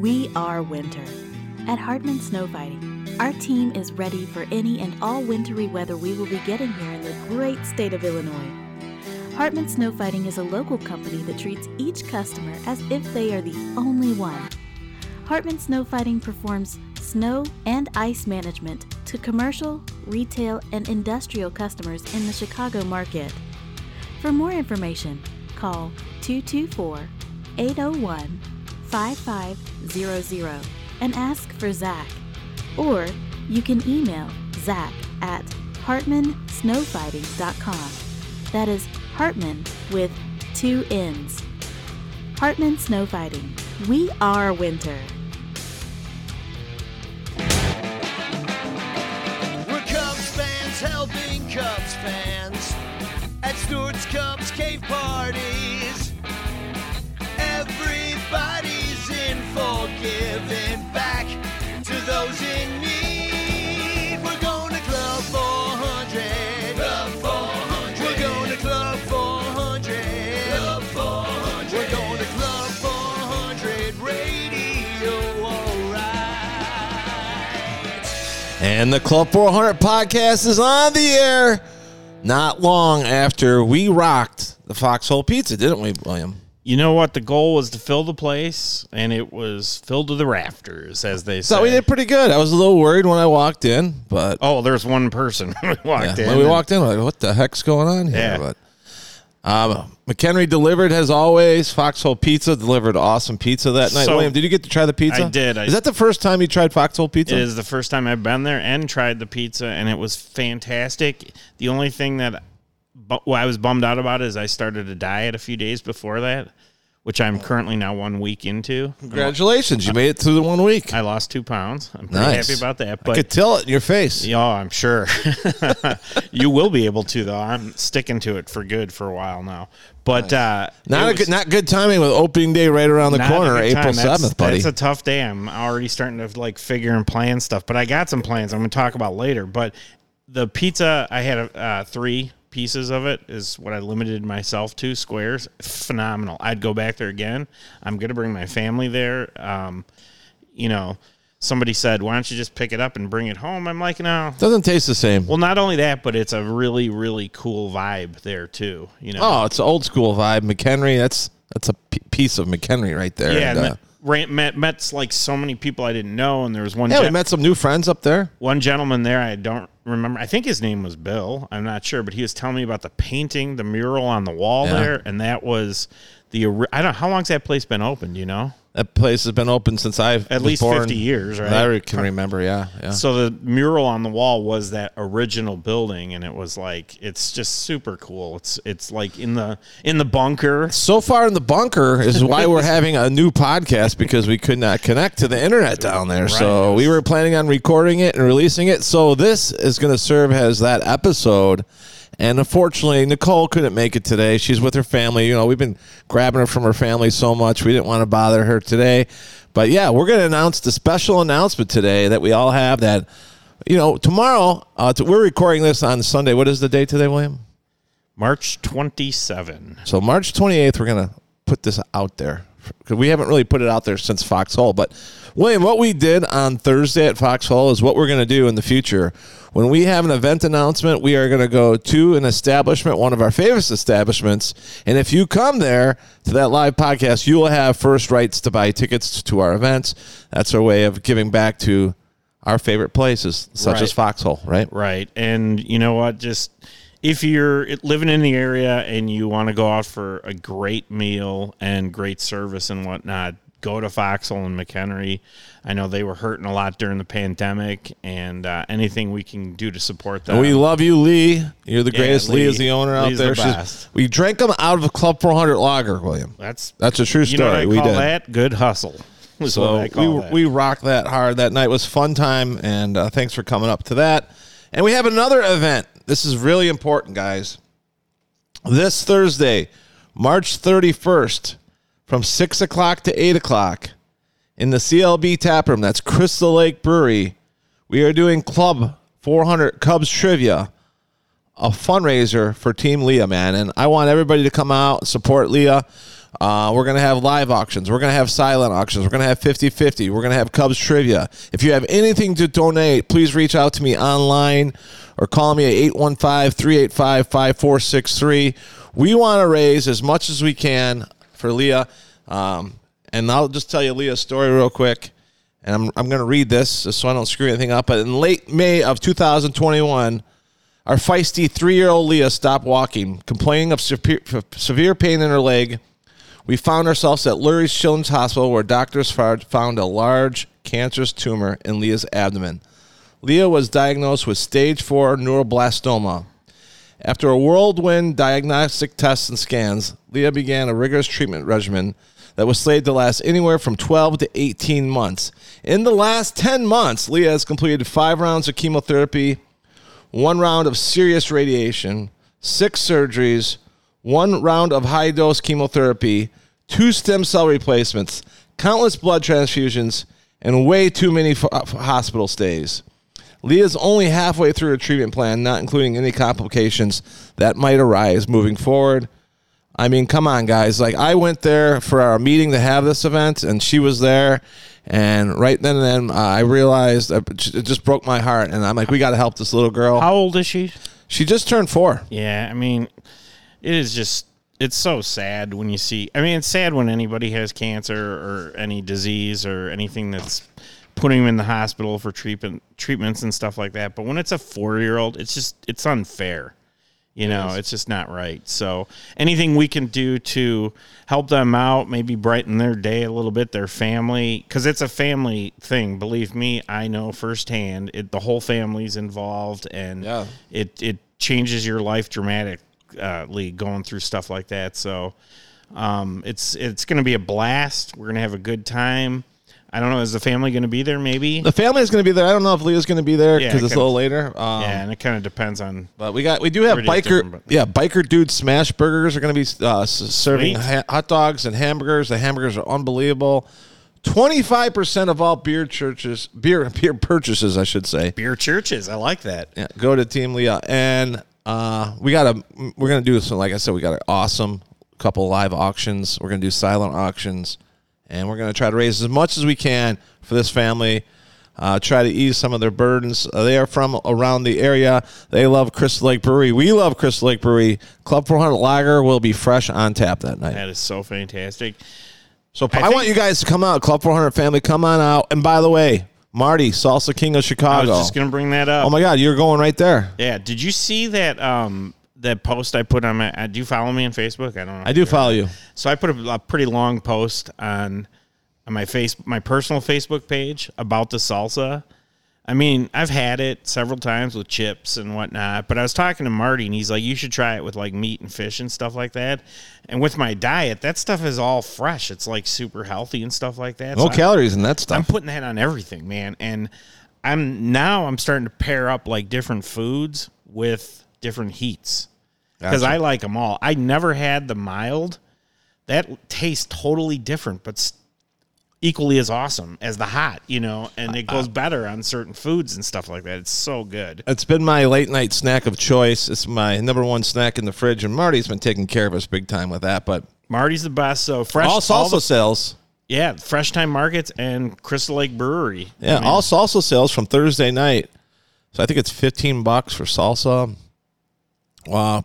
We are winter. At Hartman Snow Fighting, our team is ready for any and all wintry weather we will be getting here in the great state of Illinois. Hartman Snow Fighting is a local company that treats each customer as if they are the only one. Hartman Snow Fighting performs snow and ice management to commercial, retail, and industrial customers in the Chicago market. For more information, call 224 801 5500 and ask for Zach. Or you can email Zach at hartmansnowfighting.com. That is Hartman with two N's. Hartman Snow Fighting. We are winter. And the Club 400 podcast is on the air not long after we rocked the Foxhole Pizza, didn't we, William? You know what? The goal was to fill the place, and it was filled to the rafters, as they say. So we did pretty good. I was a little worried when I walked in, but Oh, there's one person who walked yeah, in. when we and- walked in, like, what the heck's going on here? Yeah. But um, McHenry delivered as always. Foxhole Pizza delivered awesome pizza that night. So- William, did you get to try the pizza? I did. I- Is that the first time you tried Foxhole Pizza? It is the first time I've been there and tried the pizza, and it was fantastic. The only thing that I was bummed out about is I started a diet a few days before that, which I'm currently now one week into. Congratulations, you made it through the one week. I lost two pounds. I'm pretty Nice. happy about that. I But could tell it in your face. Yeah, I'm sure. you will be able to though. I'm sticking to it for good for a while now. But uh, Not it a was good, not good timing with opening day right around the not a corner, good April time. That's- seventh, buddy. That's a tough day. I'm already starting to like figure and plan stuff. But I got some plans. I'm going to talk about later. But the pizza, I had uh, three pieces of it. Is what I limited myself to squares. Phenomenal. I'd go back there again. I'm going to bring my family there. Um, you know. Somebody said, "Why don't you just pick it up and bring it home?" I'm like, "No, Doesn't taste the same. well, not only that, but it's a really, really cool vibe there too. You know, Oh, it's an old school vibe. McHenry, that's that's a p- piece of McHenry right there. yeah. And, uh, ran- met met like so many people I didn't know, and there was one yeah, we met some new friends up there. one gentleman there. I don't remember. I think his name was Bill. I'm not sure, but he was telling me about the painting, the mural on the wall Yeah. there, and that was the. I don't. know How long's that place been open? do You know, That place has been open since I've At least 50 years, right? I can remember. Yeah, yeah. so the mural on the wall was that original building, and it was like it's just super cool. It's it's like in the in the bunker. so far in the bunker is why we're having a new podcast because we could not connect to the internet down there. So we were planning on recording it and releasing it. So this is going to serve as that episode. And unfortunately, Nicole couldn't make it today. She's with her family. You know, we've been grabbing her from her family so much. We didn't want to bother her today. But yeah, we're going to announce the special announcement today that we all have that, you know, tomorrow, uh, t- we're recording this on Sunday. What is the date today, William? March 27. So March 28th, we're going to put this out there. 'Cause We haven't really put it out there since Foxhole. But, William, what we did on Thursday at Foxhole is what we're going to do in the future. When we have an event announcement, we are going to go to an establishment, one of our favorite establishments. And if you come there to that live podcast, you will have first rights to buy tickets to our events. That's our way of giving back to our favorite places, such Right. as Foxhole, right? Right. And you know what? Just if you're living in the area and you want to go out for a great meal and great service and whatnot, go to Foxhole and McHenry. I know they were hurting a lot during the pandemic, and uh, anything we can do to support them. We love you, Lee. You're the Yeah, greatest. Lee, Lee. is the owner out Lee's there. the we drank them out of a Club 400 lager, William. that's That's a true you know what story. I We call did. that good hustle. So we that. we rocked that hard that night. Was a fun time, and uh, thanks for coming up to that. And we have another event. This is really important, guys. This Thursday, March 31st, from 6 o'clock to 8 o'clock in the CLB tap room. That's Crystal Lake Brewery. We are doing Club 400 Cubs Trivia, a fundraiser for Team Leah, man. And I want everybody to come out and support Leah. Uh, we're going to have live auctions. We're going to have silent auctions. We're going to have 50 50. We're going to have Cubs trivia. If you have anything to donate, please reach out to me online or call me at 815 385 5463. We want to raise as much as we can for Leah. Um, and I'll just tell you Leah's story real quick. And I'm, I'm going to read this just so I don't screw anything up. But in late May of 2021, our feisty three year old Leah stopped walking, complaining of severe, severe pain in her leg. We found ourselves at Lurie's Children's Hospital where doctors found a large cancerous tumor in Leah's abdomen. Leah was diagnosed with stage 4 neuroblastoma. After a whirlwind diagnostic tests and scans, Leah began a rigorous treatment regimen that was slated to last anywhere from 12 to 18 months. In the last 10 months, Leah has completed five rounds of chemotherapy, one round of serious radiation, six surgeries, one round of high dose chemotherapy, two stem cell replacements, countless blood transfusions, and way too many f- f- hospital stays. Leah's only halfway through her treatment plan, not including any complications that might arise moving forward. I mean, come on, guys. Like, I went there for our meeting to have this event, and she was there. And right then and then, uh, I realized uh, it just broke my heart. And I'm like, we got to help this little girl. How old is she? She just turned four. Yeah, I mean, it is just it's so sad when you see. I mean, it's sad when anybody has cancer or any disease or anything that's putting them in the hospital for treatment treatments and stuff like that. But when it's a four year old, it's just it's unfair. You know, it's just not right. So anything we can do to help them out, maybe brighten their day a little bit, their family, because it's a family thing. Believe me, I know firsthand. It, the whole family's involved, and Yeah. it it changes your life dramatically going through stuff like that. So um, it's it's going to be a blast. We're going to have a good time. I don't know. Is the family going to be there? Maybe. The family is going to be there. I don't know if Leah's going to be there Yeah, because it's a little later. Um, yeah, and it kind of depends on. But we got we do have biker yeah biker dude smash burgers are going to be uh, serving ha- hot dogs and hamburgers. The hamburgers are unbelievable. Twenty five percent of all beer churches beer beer purchases I should say Beer churches. I like that. yeah, go to Team Leah and uh, we got a we're going to do some like I said we got an awesome couple live auctions. We're going to do silent auctions and we're going to try to raise as much as we can for this family. Uh, try to ease some of their burdens. Uh, they are from around the area. They love Crystal Lake Brewery. We love Crystal Lake Brewery. Club 400 Lager will be fresh on tap that night. That is so fantastic. So I, I want you guys to come out. Club 400 family, come on out. And by the way, Marty, Salsa King of I Chicago. was just going to bring that up. oh my God, you're going right there. Yeah. Did you see that um that post I put on my uh, do you follow me on Facebook? I don't know. I do follow you. So I put a, a pretty long post on on my face my personal Facebook page about the salsa. I mean, I've had it several times with chips and whatnot, but I was talking to Marty and he's like, you should try it with like meat and fish and stuff like that. And with my diet, that stuff is all fresh. It's like super healthy and stuff like that. No So calories in that stuff. I'm putting that on everything, man. And I'm now I'm starting to pair up like different foods with different heats because Gotcha. I like them all. I never had the mild. That tastes totally different, but equally as awesome as the hot, you know. And it goes uh, better on certain foods and stuff like that. It's so good. It's been my late night snack of choice. It's my number one snack in the fridge, and Marty's been taking care of us big time with that. But Marty's the best. So fresh, all all salsa the- sales, yeah, Fresh Thyme Markets and Crystal Lake Brewery. yeah, I mean, all salsa sales from Thursday night. So I think it's fifteen bucks for salsa. Wow,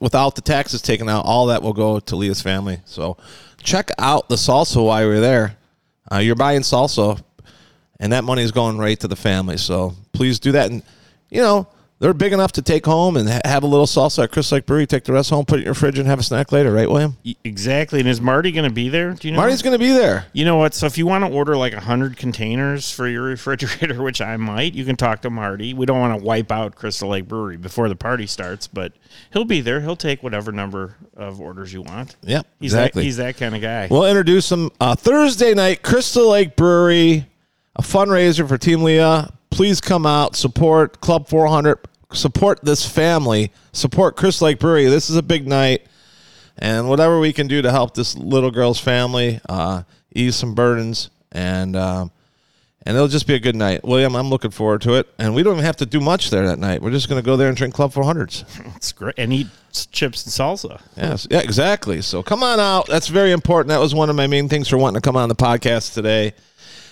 without the taxes taken out, all that will go to Leah's family. So check out the salsa while you're there. Uh, you're buying salsa, and that money is going right to the family. So please do that. And you know they're big enough to take home and have a little salsa at Chris Lake Brewery. Take the rest home, put it in your fridge, and have a snack later. Right, William? exactly. And is Marty going to be there? Do you know? Marty's going to be there. You know what? So if you want to order like hundred containers for your refrigerator, which I might, you can talk to Marty. We don't want to wipe out Crystal Lake Brewery before the party starts, but he'll be there. He'll take whatever number of orders you want. Yep, He's exactly. that he's that kind of guy. We'll introduce him uh, Thursday night, Crystal Lake Brewery, a fundraiser for Team Leah. Please come out, support Club 400, support this family, support Chris Lake Brewery. This is a big night, and whatever we can do to help this little girl's family uh, ease some burdens and um, and it'll just be a good night. William, I'm looking forward to it, and we don't even have to do much there that night. We're just going to go there and drink Club 400s. It's great. And eat chips and salsa. Yes, yeah, exactly. So come on out. That's very important. That was one of my main things for wanting to come on the podcast today.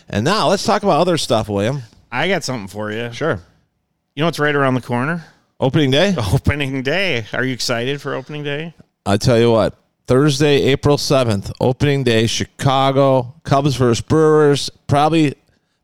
And now let's talk about other stuff, William. I got something for you. Sure. You know what's right around the corner? Opening day. Opening day. Are you excited for opening day? I tell you what, Thursday, April 7th, opening day, Chicago, Cubs versus Brewers, probably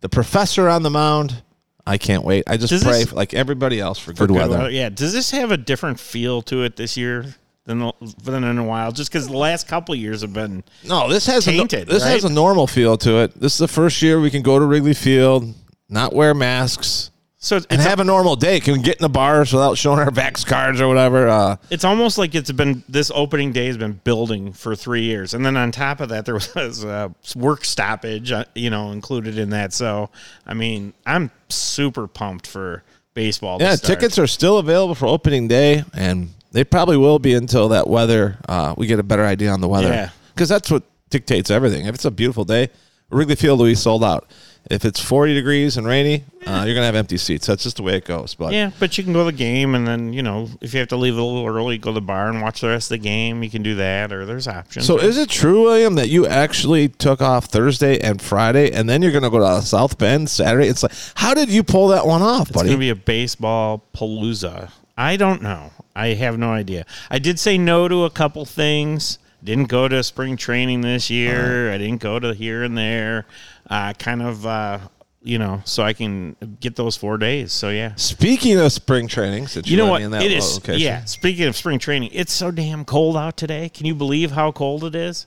the professor on the mound. I can't wait. I just Does pray, this- like everybody else, for good, weather. Yeah. Does this have a different feel to it this year than the, than in a while? Just because the last couple of years have been. No, this has Tainted, a, this has a normal feel to it. This is the first year we can go to Wrigley Field, not wear masks, So it's, and it's, have a normal day. Can we get in the bars without showing our Vax cards or whatever? Uh, it's almost like it's been this opening day has been building for three years, and then on top of that, there was a work stoppage, uh, you know, included in that. So, I mean, I'm super pumped for baseball. yeah, tickets are still available for opening day, and they probably will be until that weather. Uh, we get a better idea on the weather. Yeah. because that's what dictates everything. If it's a beautiful day, Wrigley Field will be sold out. If it's 40 degrees and rainy, uh, you're gonna have empty seats. That's just the way it goes. But Yeah, but you can go to the game, and then you know if you have to leave a little early, go to the bar and watch the rest of the game. You can do that, or there's options. So is it true, William, that you actually took off Thursday and Friday, and then you're going to go to South Bend Saturday? It's like, how did you pull that one off, buddy? It's going to be a baseball palooza. I don't know. I have no idea. I did say no to a couple things. Didn't go to spring training this year. I didn't go to here and there. Uh, kind of, uh, you know, so I can get those four days. So yeah. Speaking of spring training, since You know what? in that It is. location. Yeah. Speaking of spring training, it's so damn cold out today. Can you believe how cold it is?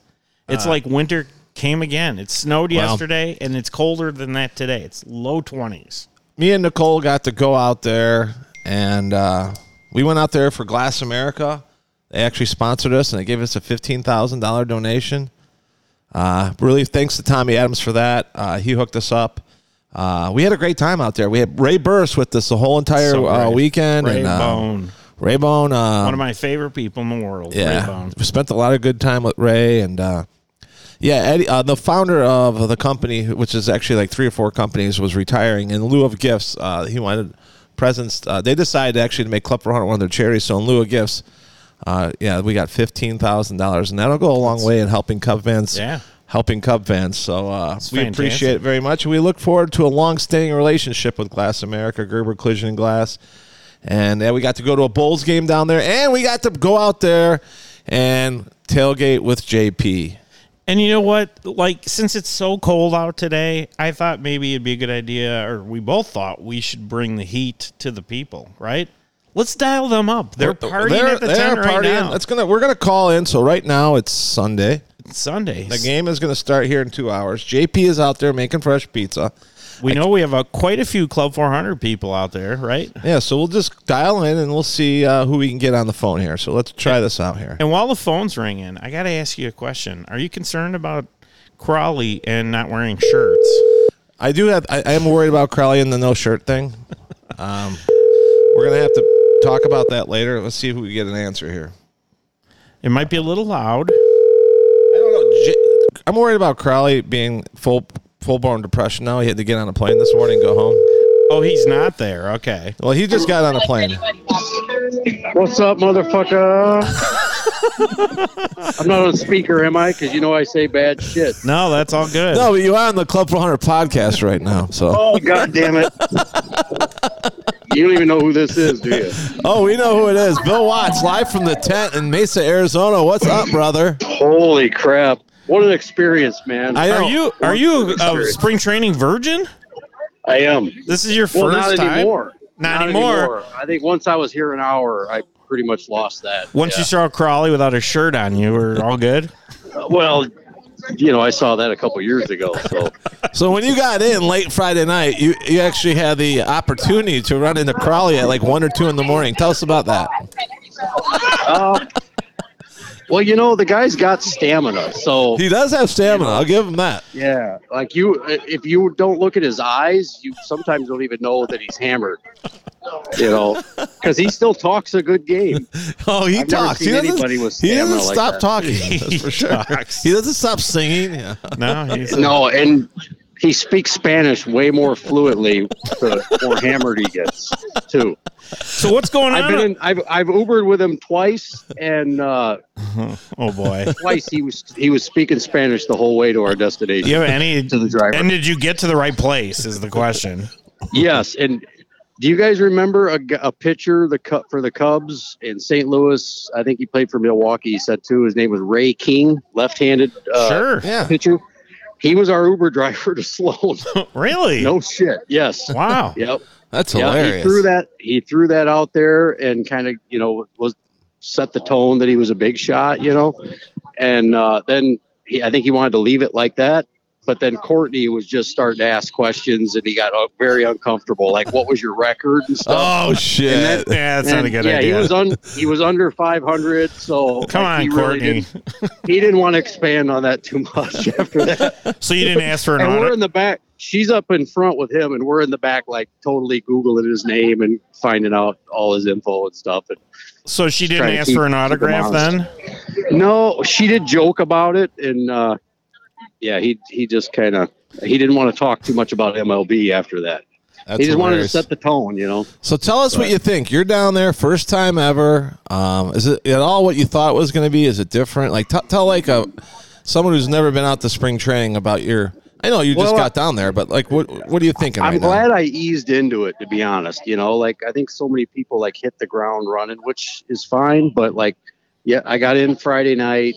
It's like winter came again. It snowed Uh, Wow. yesterday, and it's colder than that today. It's low twenties. me and Nicole got to go out there, and uh, we went out there for Glass America. They actually sponsored us, and they gave us a fifteen thousand dollar donation. Uh, really, thanks to Tommy Adams for that. Uh, he hooked us up. Uh, we had a great time out there. We had Ray Burris with us the whole entire So uh, weekend. Ray and, uh, Bone, Ray Bone. Uh, one of my favorite people in the world. yeah, Ray Bone. we spent a lot of good time with Ray, and uh, yeah, Eddie, uh, the founder of the company, which is actually like three or four companies, was retiring. In lieu of gifts, uh, he wanted presents. Uh, they decided actually to make Club 400 one of their charities. So in lieu of gifts, uh, yeah, we got fifteen thousand dollars, and that'll go a long way in helping Cub fans. Yeah. Helping Cub fans, so uh, we fantastic. appreciate it very much. We look forward to a long-standing relationship with Glass America, Gerber Collision and Glass. And yeah, we got to go to a Bulls game down there, and we got to go out there and tailgate with JP. And you know what? Like, since it's so cold out today, I thought maybe it'd be a good idea, or we both thought we should bring the heat to the people, right? Let's dial them up. They're partying They're- at the they're tent right partying. now. It's gonna we're gonna call in. So right now it's Sunday. It's Sunday. The game is gonna start here in two hours. JP is out there making fresh pizza. We know we have a, quite a few Club 400 people out there, right? Yeah, so we'll just dial in and we'll see uh, who we can get on the phone here. So let's try this out here. And while the phone's ringing, I got to ask you a question. Are you concerned about Crawley and not wearing shirts? I do have. I, I am worried about Crowley and the no shirt thing. Um, we're gonna have to talk about that later. Let's see if we get an answer here. It might be a little loud. I don't know. J- I'm worried about Crowley being full full blown depression now. He had to get on a plane this morning and go home. Oh, he's not there. Okay. Well, he just got on a plane. What's up, motherfucker? I'm not on speaker, am I? Because you know I say bad shit. No, that's all good. No, but you are on the Club 400 podcast right now. So, Oh, god damn it. You don't even know who this is, do you? oh, we know who it is. Bill Watts, live from the tent in Mesa, Arizona. What's up, brother? Holy crap. What an experience, man. I Are you are you a spring training virgin? I am. This is your first Well, not time. anymore. Not anymore. I think once I was here an hour, I pretty much lost that. Once you saw Crawley without a shirt on, you were all good. you Well, you know, I saw that a couple years ago. So, So when you got in late Friday night, you, you actually had the opportunity to run into Crowley at like one or two in the morning. Tell us about that. uh, well, you know, the guy's got stamina. So, He does have stamina. I'll give him that. Yeah, like you, if you don't look at his eyes, you sometimes don't even know that he's hammered. You know, because he still talks a good game. Oh, he I've talks. He seen doesn't, anybody with he doesn't stamina like stop that. talking. That's for sure. talks. He doesn't stop singing. Yeah. No, he's No, and he speaks Spanish way more fluently the more hammered he gets too. So what's going I've on? been in, I've I've Ubered with him twice, and uh, oh boy. twice he was he was speaking Spanish the whole way to our destination. You have any? To the driver. And did you get to the right place? Is the question. Yes, and do you guys remember a, a pitcher the cut for the Cubs in St. Louis? I think he played for Milwaukee. He said too. His name was Ray King, left-handed uh, sure. Yeah. pitcher. He was our Uber driver to Sloan. Really? no shit. Yes. Wow. Yep. That's Yeah. hilarious. He threw that. He threw that out there and kind of you know was set the tone that he was a big shot. You know, and uh, then he, I think he wanted to leave it like that. But then Courtney was just starting to ask questions, and he got uh, very uncomfortable. Like, "What was your record and stuff?" Oh shit! And Yeah, that's not a And, good yeah, idea. he was un, he was under 500, so Come like, on, he really Courtney. didn't, he didn't want to expand on that too much after that. So you didn't ask for an and we're in the back. She's up in front with him, and we're in the back, like totally googling his name and finding out all his info and stuff. And So she didn't ask keep- for an autograph then? no, she did joke about it, and uh, yeah, he he just kind of he didn't want to talk too much about MLB after that. That's he just wanted to set the tone, you know. So tell us what you think. You're down there, first time ever. Um, is it at all what you thought it was going to be? Is it different? Like t- tell like a someone who's never been out to spring training about your. I know you just Well, got down there, but like, what what are you thinking? I'm right glad I eased into it, to be honest. You know, like I think so many people like hit the ground running, which is fine. But like, yeah, I got in Friday night.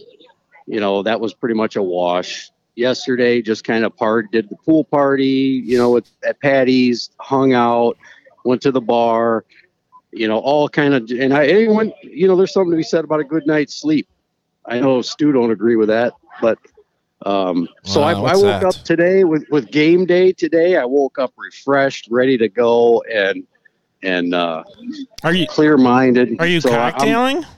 You know, that was pretty much a wash. Yesterday, just kind of part did the pool party. You know, with, at Patty's, hung out, went to the bar. You know, all kind of, and I anyone, you know, there's something to be said about a good night's sleep. I know Stu don't agree with that, but um, so Wow, I, I woke that? up today with with game day today. I woke up refreshed, ready to go, and and uh, Are you clear minded. are you so cocktailing? I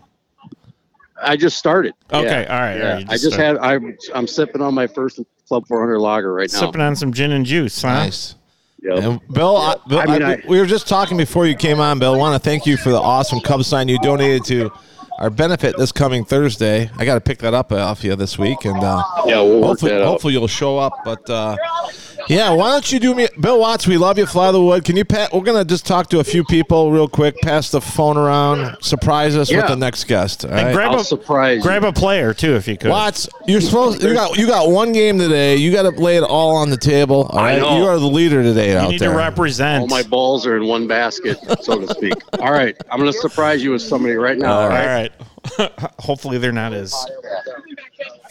just started. Okay, Yeah. all right. Yeah. all right, you I just started. had. I'm I'm sipping on my first Club 400 lager right now. sipping on some gin and juice, huh? Nice. Yep. And Bill, I, Bill I mean, I- I- we were just talking before you came on, Bill. I want to thank you for the awesome Cubs sign you donated to our benefit this coming Thursday. I got to pick that up off you this week, and uh, Yeah, we'll work hopefully, that hopefully you'll show up. But uh, yeah, why don't you do me, Bill Watts? We love you, fly the wood. Can you? Pa- we're gonna just talk to a few people real quick. Pass the phone around. Surprise us with the next guest. All And right? grab I'll a surprise. you. grab a player too if you could. Watts, you're supposed you got you got one game today. You got to lay it all on the table. All I know. you are the leader today you out need there. to represent. All my balls are in one basket, so to speak. All right, I'm going to surprise you with somebody right now. All All All right. right. Hopefully they're not as.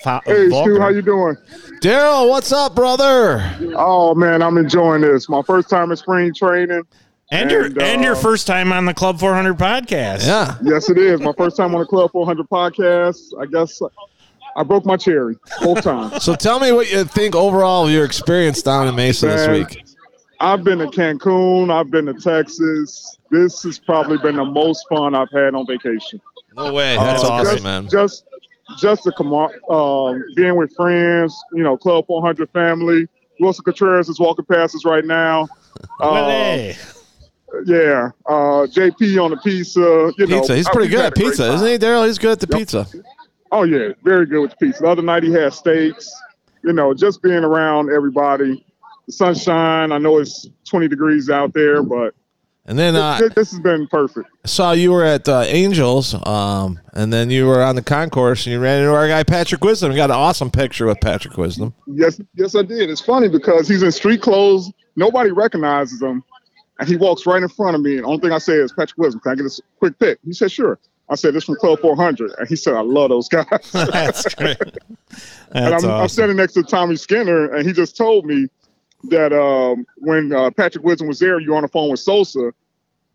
Fo- Hey, vulgar. Stu, how you doing? Daryl, what's up, brother? Oh man, I'm enjoying this. My first time in spring training. and your and, and your uh, first time on the Club 400 podcast. Yeah. Yes, it is. My first time on the Club 400 podcast. I guess I broke my cherry both times. So tell me what you think overall of your experience down in Mesa this week. I've been to Cancun. I've been to Texas. This has probably been the most fun I've had on vacation. No way. That's Oh, awesome, just, man. Just, just the commo- um, being with friends. You know, Club 400 family. Willson Contreras is walking past us right now. Uh, yeah, uh, JP on the pizza. You know, Pizza. He's pretty good at pizza, isn't he, Daryl? He's good at the Yep. pizza. Oh yeah, very good with the pizza. The other night he had steaks. You know, just being around everybody, the sunshine. I know it's 20 degrees out there, but And then uh, this, has been perfect. I saw you were at uh, Angels, um, and then you were on the concourse, and you ran into our guy Patrick Wisdom. We got an awesome picture with Patrick Wisdom. Yes, yes, I did. It's funny because he's in street clothes. Nobody recognizes him, and he walks right in front of me. And the only thing I say is, "Patrick Wisdom, can I get a quick pic?" He said, "Sure." I said, "This from Club 400," and he said, "I love those guys." That's great. and I'm, I'm standing next to Tommy Skinner, and he just told me that um, when uh, Patrick Wisdom was there, you were on the phone with Sosa.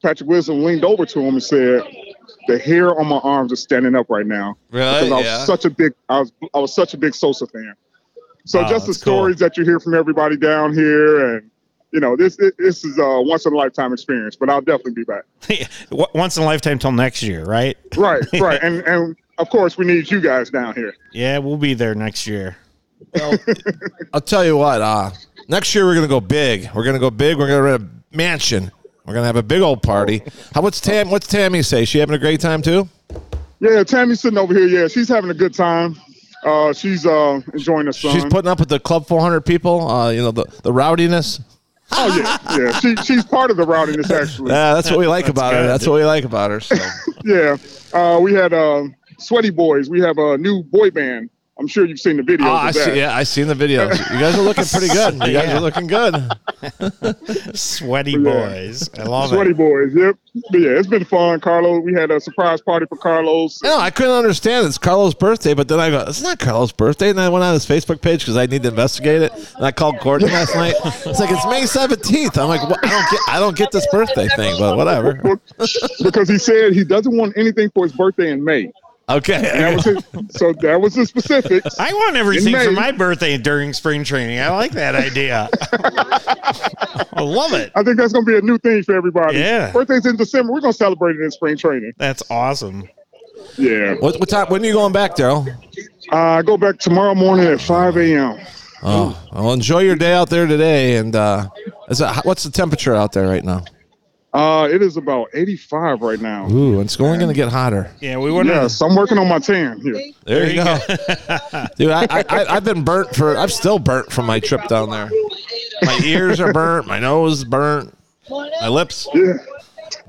Patrick Wisdom leaned over to him and said, "The hair on my arms is standing up right now Really? because I was such a big, I was, I was such a big Sosa fan." So Wow, just the that's cool. stories that you hear from everybody down here, and you know, this this is a once in a lifetime experience. But I'll definitely be back. Once in a lifetime till next year, right? Right, right, and and of course we need you guys down here. Yeah, we'll be there next year. Well, I'll tell you what. Uh, next year we're gonna go big. We're gonna go big. We're gonna rent a mansion. We're gonna have a big old party. How what's Tam? What's Tammy say? She having a great time too? Yeah, Tammy's sitting over here. Yeah, she's having a good time. Uh, she's uh, enjoying the sun. She's putting up with the Club 400 people. Uh, you know the the rowdiness. oh yeah, yeah. She, she's part of the rowdiness actually. Yeah, that's what we like about her. That's what we like about her. So. Yeah. Uh, we had uh, Sweaty Boys. We have a new boy band. I'm sure you've seen the videos Oh, I that. see. Yeah, I seen the videos. You guys are looking pretty good. You guys are looking good. Sweaty Yeah. boys. I love Sweaty it. Boys. Yep. But yeah, it's been fun, Carlos. We had a surprise party for Carlos. You know, I couldn't understand it's Carlos' birthday, but then I go, it's not Carlos' birthday. And I went on his Facebook page because I need to investigate it. And I called Courtney last night. It's like it's May seventeenth. I'm like, what? I don't get, I don't get this birthday thing, but whatever. because he said he doesn't want anything for his birthday in May. And that Okay. was his, so that was the specifics. I want everything for my birthday during spring training. I like that idea. I love it. I think that's going to be a new thing for everybody. Yeah. Birthday's in December. We're going to celebrate it in spring training. That's awesome. Yeah. What, what time? When are you going back, Daryl? Uh, I go back tomorrow morning at 5 a.m. Oh, well, enjoy your day out there today. And uh, is it, what's the temperature out there right now? Uh, it is about 85 right now. Ooh, and it's only going to get hotter. Yeah, we wouldn't. Yes, I'm working on my tan here. There, you go, dude. I, I I- I've been burnt for. I'm still burnt from my trip down there. My ears are burnt. My nose is burnt. My lips. Yeah.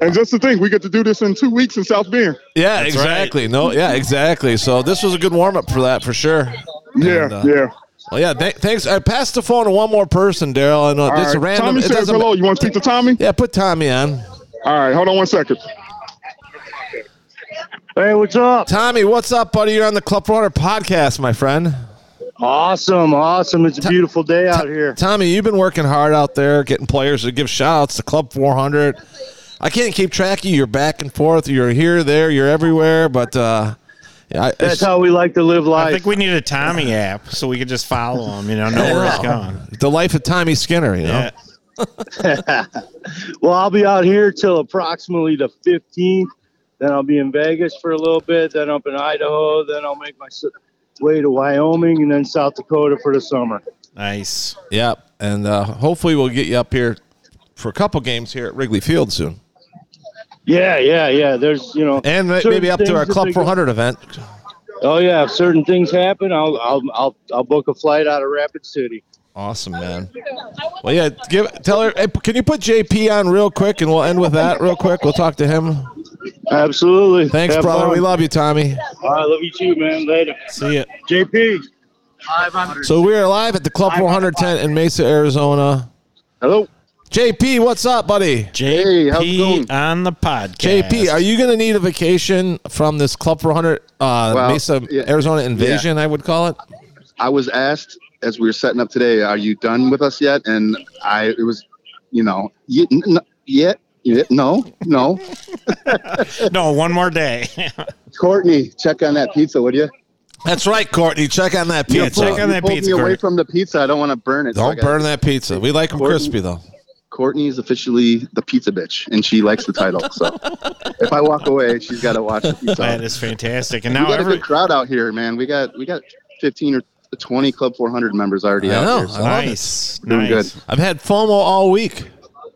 And just to think, we get to do this in two weeks in South Bend. Yeah, That's exactly. No, yeah, exactly. So this was a good warm up for that for sure. Yeah, And, uh, yeah. Well, yeah. Th- thanks. I passed the phone to one more person, Daryl. I know All it's a right. random. Tommy it says hello. You want to speak to Tommy? Yeah, put Tommy on. All right, hold on one second. Hey, what's up? Tommy, what's up, buddy? You're on the Club 400 podcast, my friend. Awesome, awesome. It's a beautiful day out here. Tommy, you've been working hard out there, getting players to give shout outs to Club 400. I can't keep track of you. You're back and forth. You're here, there, you're everywhere. But uh, yeah, I- That's how we like to live life. I think we need a Tommy app so we could just follow him. You know, know where he's going. the life of Tommy Skinner. You know. Yeah. well, I'll be out here till approximately the 15th. Then I'll be in Vegas for a little bit. Then up in Idaho. Then I'll make my way to Wyoming and then South Dakota for the summer. Nice. Yep. And uh, hopefully we'll get you up here for a couple games here at Wrigley Field soon, Yeah, yeah, yeah. There's, you know, and maybe up to our Club they- 400 event. Oh yeah, if certain things happen, I'll I'll I'll I'll book a flight out of Rapid City. Awesome, man. Well, yeah. Give tell her. Hey, can you put JP on real quick, and we'll end with that real quick. We'll talk to him. Absolutely. Thanks, Have brother. fun. We love you, Tommy. I love you too, man. Later. See ya. JP. Hi, so we are live at the Club 410 in Mesa, Arizona. Hello. JP, what's up, buddy? Hey, how's it JP going? on the podcast. JP, are you going to need a vacation from this Club 400 uh, Well, Mesa, yeah. Arizona invasion? I would call it. I was asked as we were setting up today, "Are you done with us yet?" And I, it was, you know, y- n- n- yeah, yeah, no, no. No, one more day. Courtney, check on that pizza, would you? That's right, Courtney. Check on that Yeah, pizza. check on You that pulled pizza, me away Courtney. from the pizza. I don't want to burn it. so I Don't gotta- burn that pizza. We like them Courtney- crispy, though. Courtney is officially the pizza bitch, and she likes the title. So if I walk away, she's got to watch the pizza. that is fantastic. And we now got a every good crowd out here, man. We got we got fifteen or twenty Club 400 members already I out know. here. So. I love it. nice, Doing nice. good. I've had FOMO all week.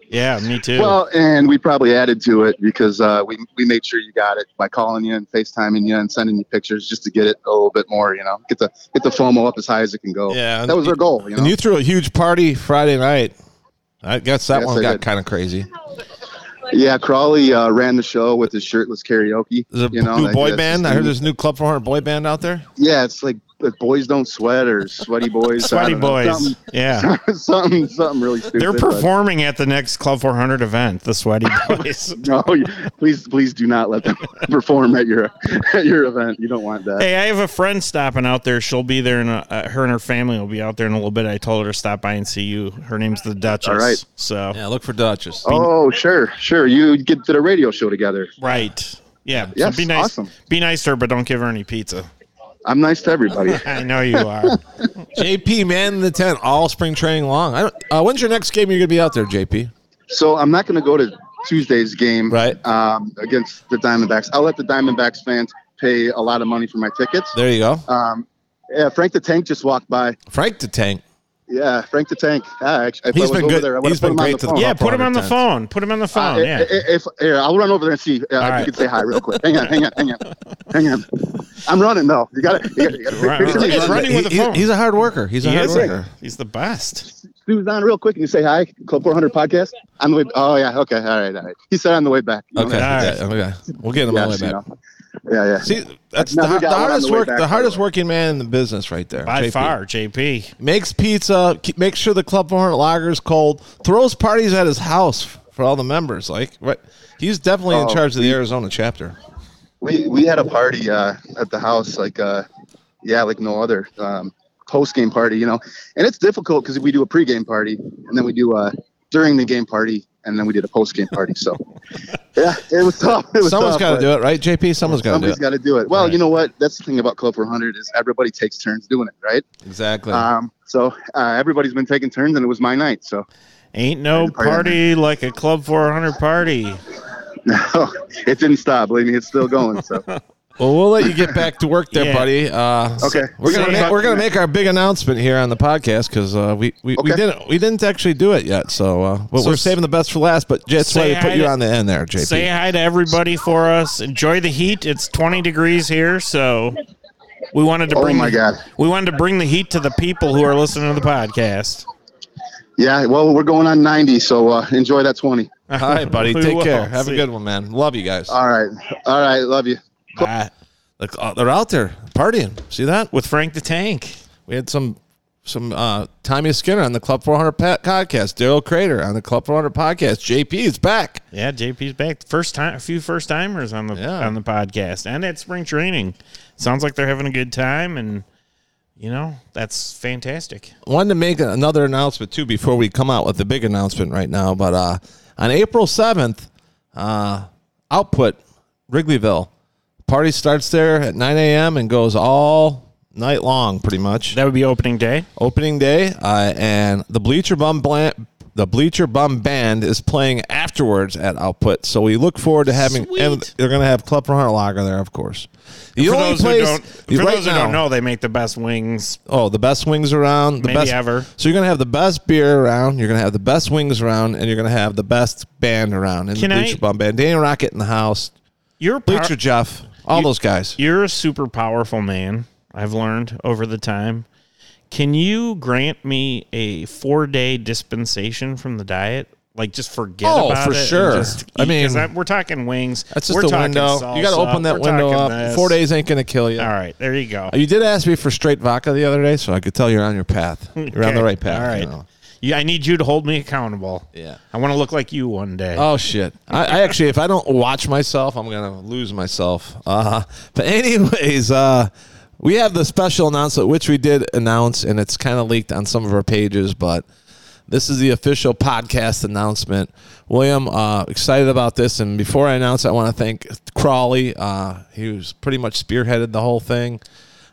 Yeah, me too. Well, and we probably added to it because uh, we we made sure you got it by calling you and FaceTiming you and sending you pictures just to get it a little bit more. You know, get the get the FOMO up as high as it can go. Yeah, that was our goal. You know, And you threw a huge party Friday night. I guess that Yes, one I got kind of crazy. yeah. Crawley uh, ran the show with his shirtless karaoke. There's a you know, new boy band. I heard there's a new Club 400 boy band out there. Yeah, it's like like boys don't sweat or sweaty boys. Sweaty boys. Something, Yeah. something, something really stupid. They're but- performing at the next Club 400 event, the Sweaty Boys. No, please, please do not let them perform at your at your event. You don't want that. hey, I have a friend stopping out there. She'll be there, and uh, her and her family will be out there in a little bit. I told her to stop by and see you. Her name's the Duchess. All right. So, Yeah, look for Duchess. Oh, sure, sure. You get to the radio show together. right. Yeah. So be nice. awesome. Be nice to her, but don't give her any pizza. I'm nice to everybody. I know you are. JP, man in the tent, all spring training long. I don't, uh, when's your next game you're going to be out there, JP? so I'm not going to go to Tuesday's game Right. um, against the Diamondbacks. I'll let the Diamondbacks fans pay a lot of money for my tickets. There you go. Um, yeah, Frank the Tank just walked by. Frank the Tank. Yeah, Frank the Tank. Ah, actually, if He's I been good. there, I would He's been put him on great the to the yeah, put him on the 400 phone. Put him on the Uh, phone. i- yeah. i- if, here, I'll run over there and see uh, if right. you could say hi real quick. Hang on, hang on, hang on, hang on. I'm running though. You got to. You you Right, picture right. running. running with the He- phone. he's a hard worker. He's a He hard is. worker. He's the best. Stu's on real quick and you say hi. Club 400 podcast. On the way. Oh yeah. Okay. All right. All right. He said on the way back. You Okay, know, All right. yeah, okay. We'll get him all yes, the way you back. know. Yeah. Yeah. See, that's the, the hardest the work. back, the hardest working man in the business, right there. By JP. far, JP. makes pizza. Keep, make sure the Club 400 lagers cold. Throws parties at his house for all the members. Like, right? He's definitely in Oh, charge of the Arizona chapter. we we had a party uh, at the house like uh yeah like no other um post game party you know and it's difficult because we do a pregame party and then we do a during the game party and then we did a post game party so yeah it was tough it was Someone's got to do it, right? JP, someone's got to do somebody's it. got to do it well Right. you know what that's the thing about club 400 is everybody takes turns doing it right Exactly. um so uh, everybody's been taking turns and it was my night so Ain't no Party party like a Club 400 party. No, it didn't stop believe me it's still going so well, we'll let you get back to work there, Yeah. buddy. Uh, Okay. We're gonna Say make, hi- we're gonna make our big announcement here on the podcast because uh, we we, we Okay. didn't we didn't actually do it yet. So, uh, but So we're saving the best for last. But that's why say we put hi you to- on the end there, JP. Say hi to everybody for us. Enjoy the heat. It's 20 degrees here, so we wanted to oh bring my god we wanted to bring the heat to the people who are listening to the podcast. yeah well we're going on 90 so uh, enjoy that 20 All right, buddy. We Take will. care. Have See a good one, man. Love you guys. all right all right love you Bye. Like, uh, they're out there partying. See that? With Frank the Tank. We had some some uh, Tommy Skinner on the Club 400 pa- podcast. Daryl Crater on the Club 400 podcast. JP is back. Yeah, JP's back. First time, a few first timers on the Yeah. on the podcast, and at spring training. Sounds like they're having a good time, and you know that's fantastic. wanted to make another announcement too before we come out with the big announcement right now. But uh, on April seventh, uh, Output Wrigleyville party starts there at nine a.m. and goes all night long, pretty much. That would be opening day. Opening day, uh, and the Bleacher Bum Band. The Bleacher Bum Band is playing afterwards at Output, so we look forward to having. And Sweet. they're going to have Club 400 Lager there, of course. The for only those place who don't, for right those who now- don't know, they make the best wings. Oh, the best wings around. The Maybe best ever. So you're gonna have the best beer around. You're gonna have the best wings around, and you're gonna have the best band around And Can the I- Bleacher Bum Band. Danny Rocket in the house. You're pow- Bleacher Jeff. All You- those guys. You're a super powerful man. I've learned over the time. Can you grant me a four day dispensation from the diet? Like just forget Oh, about for it. sure. I mean, that- we're talking wings. That's just we're the talking window. salsa, you got to open that window up. this. Four days ain't gonna kill you. All right, there you go. You did ask me for straight vodka the other day, so I could tell you're on your path. You're on the right path. All right. you know. Yeah, I need you to hold me accountable. Yeah. I want to look like you one day. Oh shit! I, I actually, if I don't watch myself, I'm gonna lose myself. Uh, but anyways, uh, we have the special announcement, which we did announce, and it's kind of leaked on some of our pages. But this is the official podcast announcement. William, uh, excited about this, and before I announce, I want to thank Crawley. Uh, he was pretty much spearheaded the whole thing.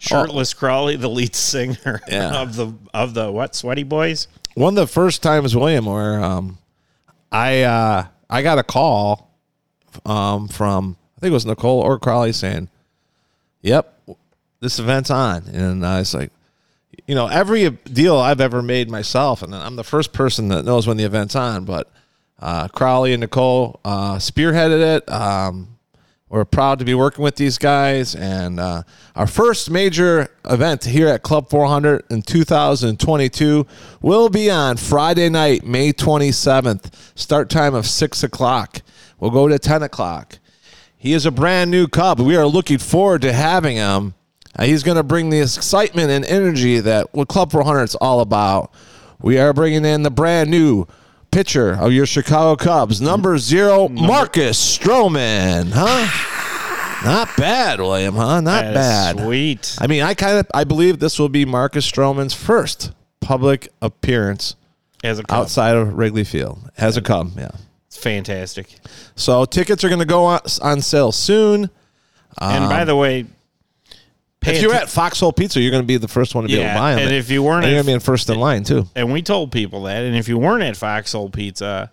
Shirtless Crawley, the lead singer Yeah. of the of the what Sweaty Boys. One of the first times, William, where um, I uh, I got a call um, from I think it was Nicole or Crowley saying, "Yep, this event's on," and I was like, you know, every deal I've ever made myself, and I'm the first person that knows when the event's on, but uh, Crowley and Nicole uh, spearheaded it. Um, we're proud to be working with these guys. And uh, our first major event here at Club 400 in 2022 will be on Friday night, May 27th. Start time of 6 o'clock. We'll go to 10 o'clock. He is a brand new Cub. We are looking forward to having him. Uh, he's going to bring the excitement and energy that what Club 400 is all about. We are bringing in the brand new pitcher of your Chicago Cubs, number zero, Marcus Stroman. Huh? Not bad, William. Huh? Not bad. Sweet. I mean, I kind of I believe this will be Marcus Stroman's first public appearance As a Cub. outside of Wrigley Field as a Cub. Yeah. It's fantastic. So tickets are going to go on, on sale soon. and by um, the way, pay If you're atten- at Foxhole Pizza, you're going to be the first one to be able to buy them. and if you weren't and you're going to be in first in line too. and we told people that, and if you weren't at Foxhole Pizza,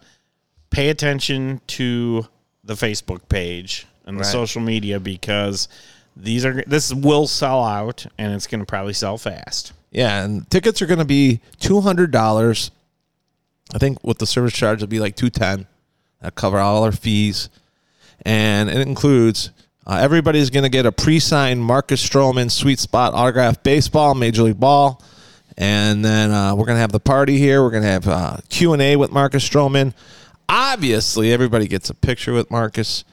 pay attention to the Facebook page and the Right. social media because these are this will sell out and it's going to probably sell fast. Yeah, and tickets are going to be two hundred dollars. I think with the service charge, it'll be like two ten. That cover all our fees, and it includes Uh, everybody's going to get a pre-signed Marcus Stroman sweet spot autograph baseball, Major League Ball, and then uh, we're going to have the party here. We're going to have uh, Q and A with Marcus Stroman. Obviously, everybody gets a picture with Marcus,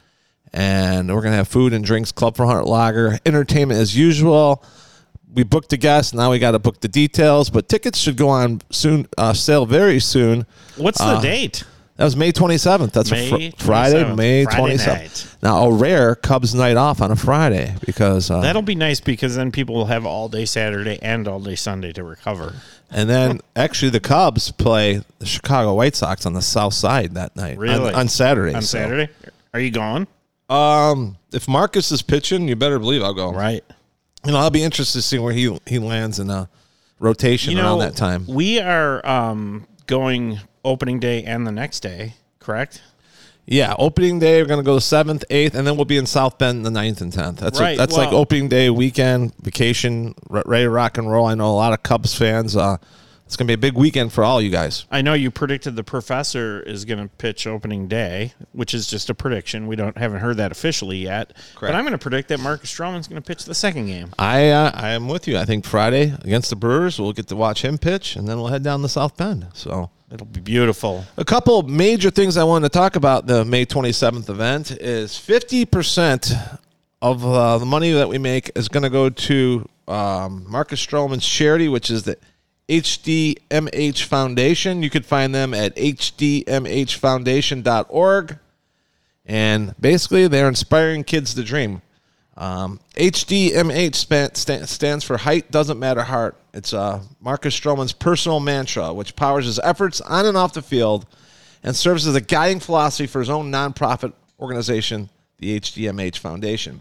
and we're going to have food and drinks, Club 400 Lager, entertainment as usual. We booked the guests. Now we got to book the details, but tickets should go on soon, uh, sale very soon. What's the Uh, date? That was May 27th. That's a May fr- Friday, 27th. May Friday 27th. night. Now, a rare Cubs night off on a Friday because, uh, That'll be nice because then people will have all day Saturday and all day Sunday to recover. and then actually the Cubs play the Chicago White Sox on the south side that night. on- Really? On, Saturday. On so- Saturday? Are you going? Um, if Marcus is pitching, you better believe I'll go. Right. You know, I'll be interested to see where he he lands in a rotation You around know, that time. we are um, going opening day and the next day, correct? Yeah, opening day we're gonna go the seventh, eighth, and then we'll be in South Bend the 9th and tenth. That's Right, that's like opening day weekend vacation, re- ready to rock and roll. I know a lot of Cubs fans. Uh, it's gonna be a big weekend for all you guys. I know you predicted the professor is going to pitch opening day, which is just a prediction. We don't haven't heard that officially yet. But I'm going to predict that Marcus Stroman's going to pitch the second game. I uh, I am with you. I think Friday against the Brewers, we'll get to watch him pitch, and then we'll head down to South Bend. So It'll be beautiful. A couple major things I wanted to talk about the May 27th event is 50% of uh, the money that we make is going to go to um, Marcus Stroman's charity, which is the HDMH Foundation. You could find them at hdmhfoundation.org. And basically, they're inspiring kids to dream. Um, HDMH stands for Height Doesn't Measure Heart. It's uh, Marcus Stroman's personal mantra, which powers his efforts on and off the field and serves as a guiding philosophy for his own nonprofit organization, the HDMH Foundation.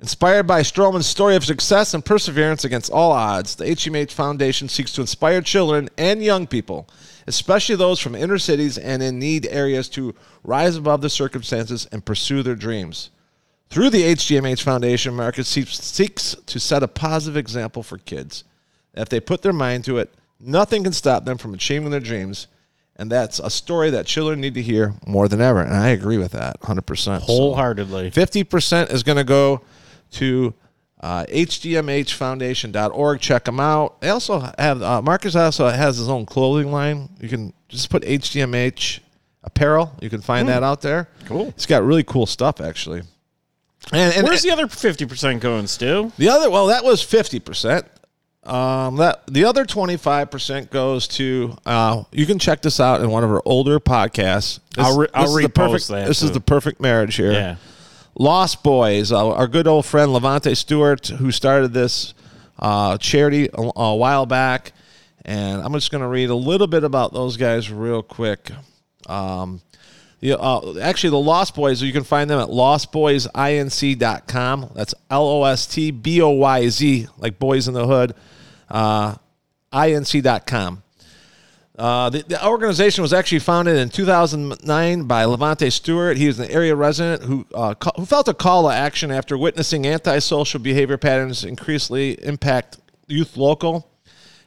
Inspired by Stroman's story of success and perseverance against all odds, the HDMH Foundation seeks to inspire children and young people, especially those from inner cities and in need areas, to rise above the circumstances and pursue their dreams. Through the HDMH Foundation, Marcus seeks, seeks to set a positive example for kids. If they put their mind to it, nothing can stop them from achieving their dreams. And that's a story that children need to hear more than ever. And I agree with that 100%. So Wholeheartedly. 50% is going to go to uh, hdmhfoundation.org. Check them out. They also have, uh, Marcus also has his own clothing line. You can just put HDMH apparel. You can find that out there. Cool. It's got really cool stuff, actually. And, and Where's the other 50% going, Stu? the other, well, that was fifty percent. Um, that the other twenty five percent goes to. Uh, you can check this out in one of our older podcasts. This, I'll re- I'll repost perfect. that, This is the perfect marriage here. Yeah. Lost Boyz, uh, our good old friend LaVonte Stewart, who started this uh, charity a, a while back, and I'm just going to read a little bit about those guys real quick. Um, the, uh, actually, the Lost Boyz, you can find them at lostboyzinc.com. That's L O S T B O Y Z, like Boys in the Hood, uh, inc.com. Uh, the, the organization was actually founded in 2009 by LaVonte Stewart. He was an area resident who uh, ca- who felt a call to action after witnessing antisocial behavior patterns increasingly impact youth local.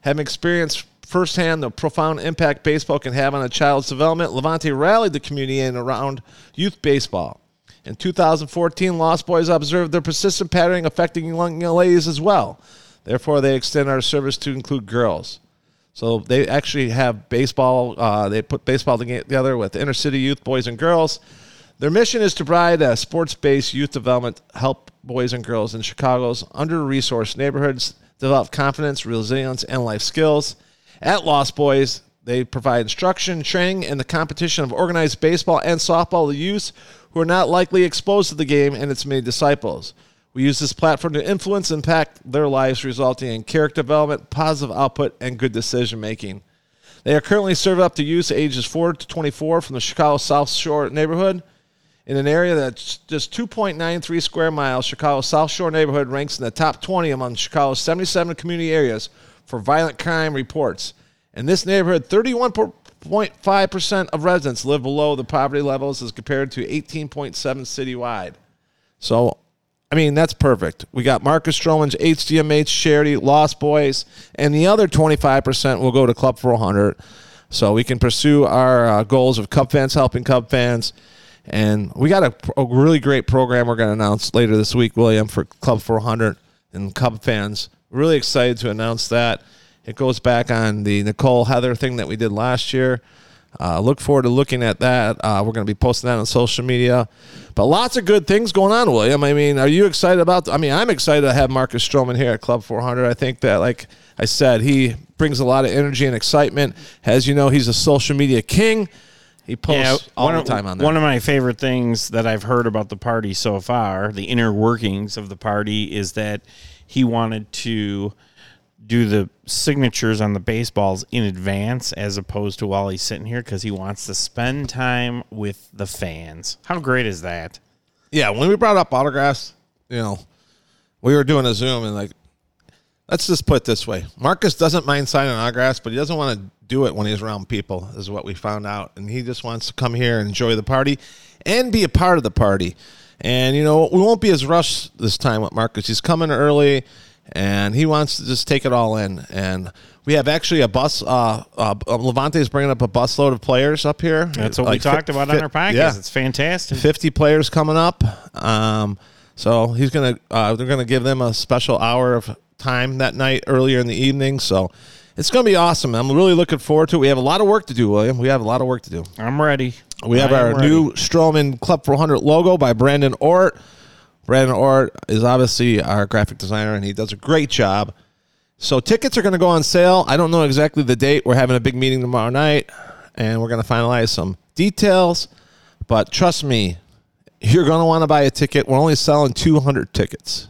Having experienced firsthand the profound impact baseball can have on a child's development, LaVonte rallied the community in around youth baseball. In 2014, Lost Boyz observed their persistent pattern affecting young ladies as well. Therefore, they extend our service to include girls. So they actually have baseball. Uh, they put baseball together with inner city youth, boys and girls. Their mission is to provide a sports-based youth development, help boys and girls in Chicago's under-resourced neighborhoods develop confidence, resilience, and life skills. At Lost Boyz, they provide instruction, training, and the competition of organized baseball and softball to youths who are not likely exposed to the game and its many disciples. We use this platform to influence and impact their lives, resulting in character development, positive output, and good decision making. They are currently serving up to youths ages 4 to 24 from the Chicago South Shore neighborhood. In an area that's just 2.93 square miles, Chicago's South Shore neighborhood ranks in the top 20 among Chicago's 77 community areas for violent crime reports. In this neighborhood, 31.5% of residents live below the poverty levels as compared to 18.7 citywide. So, I mean, that's perfect. We got Marcus Stroman's HDMH charity, Lost Boyz, and the other 25% will go to Club 400. So we can pursue our uh, goals of Cub fans helping Cub fans And we got a, a really great program we're going to announce later this week, William, for Club 400 and Cub fans. Really excited to announce that. It goes back on the Nicole Heather thing that we did last year. Uh, look forward to looking at that. Uh, we're going to be posting that on social media. But lots of good things going on, William. I mean, are you excited about? I mean, I'm excited to have Marcus Stroman here at Club 400. I think that, like I said, he brings a lot of energy and excitement. As you know, he's a social media king. He posts all one the of- time on there. One of my favorite things that I've heard about the party so far, the inner workings of the party, is that he wanted to do the signatures on the baseballs in advance as opposed to while he's sitting here because he wants to spend time with the fans. How great is that? yeah, when we brought up autographs, you know, we were doing a Zoom and like, let's just put it this way: Marcus doesn't mind signing autographs, but he doesn't want to do it when he's around people. Is what we found out, and he just wants to come here and enjoy the party and be a part of the party. And you know, we won't be as rushed this time with Marcus. He's coming early, and he wants to just take it all in. And we have actually a bus. Uh, uh, LaVonte is bringing up a busload of players up here. That's what Like we talked fi- about on our podcast. yeah. It's fantastic. 50 players coming up. Um, so he's gonna uh, they're gonna give them a special hour of time that night earlier in the evening. So it's gonna be awesome. I'm really looking forward to it. We have a lot of work to do, William. We have a lot of work to do. I'm ready. We have our ready. new Stroman Club 400 logo by Brandon Ort. Brandon Ort is obviously our graphic designer, and he does a great job. So tickets are going to go on sale. I don't know exactly the date. We're having a big meeting tomorrow night, and we're going to finalize some details. But trust me, you're going to want to buy a ticket. We're only selling 200 tickets,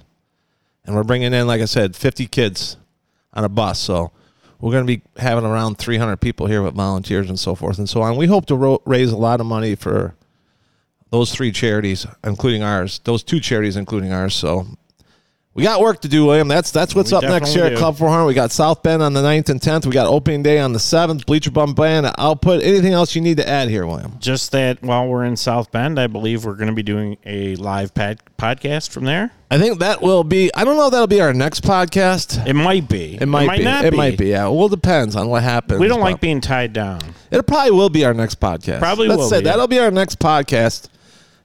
and we're bringing in, like I said, 50 kids on a bus. So we're going to be having around 300 people here with volunteers and so forth and so on. We hope to ro- raise a lot of money for those three charities, including ours. Those two charities, including ours. So we got work to do, William. That's that's what's We up next year at. Club 400. We got South Bend on the 9th and 10th. We got opening day on the 7th. Bleacher Bum Band output. Anything else you need to add here, William? Just that while we're in South Bend, I believe we're going to be doing a live pad- podcast from there. I think that will be. I don't know if that'll be our next podcast. It might be. It might, be. Not it might be. Yeah. Well, it depends on what happens. We don't like being tied down. It probably will be our next podcast. Probably Let's say be. that'll be our next podcast,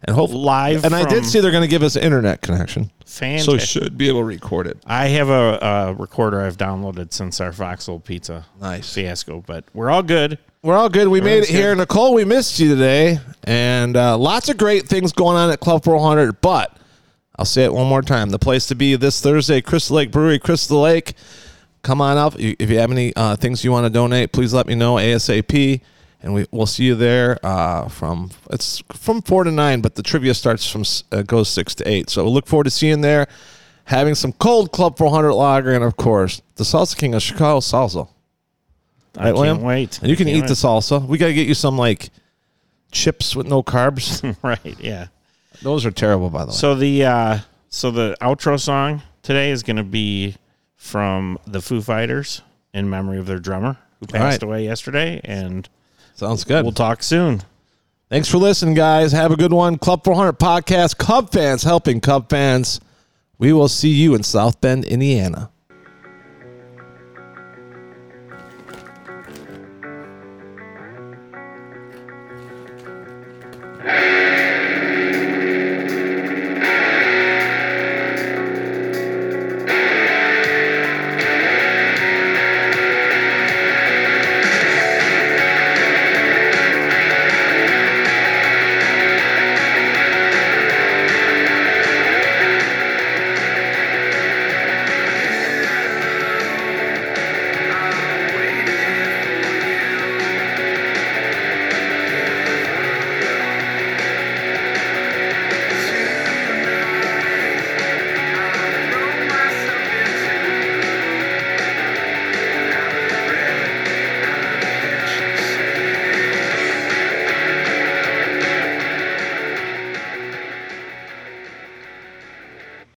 and hopefully Live And I did see they're going to give us an internet connection, so Fantastic. should be able to record it. I have a, a recorder I've downloaded since our Foxhole Pizza Nice. fiasco, but we're all good. We're all good. We made it Everything's here, Nicole. We missed you today, and uh, lots of great things going on at Club 400. But I'll say it one more time: the place to be this Thursday, Crystal Lake Brewery, Crystal Lake. Come on up. You- If you have any uh, things you want to donate, please let me know ASAP, and we we'll see you there uh, from it's from four to nine, but the trivia starts from uh, goes six to eight. So we look forward to seeing there, having some cold Club 400 lager, and of course the Salsa King of Chicago salsa. I Right, can't William? wait. And you can eat can't the salsa. We got to get you some like chips with no carbs. right. Yeah. Those are terrible, by the way. So the uh, so the outro song today is going to be from the Foo Fighters in memory of their drummer who passed right. away yesterday, and Sounds good. we'll talk soon. Thanks for listening, guys. Have a good one. Club 400 podcast. Cub fans helping Cub fans. We will see you in South Bend, Indiana.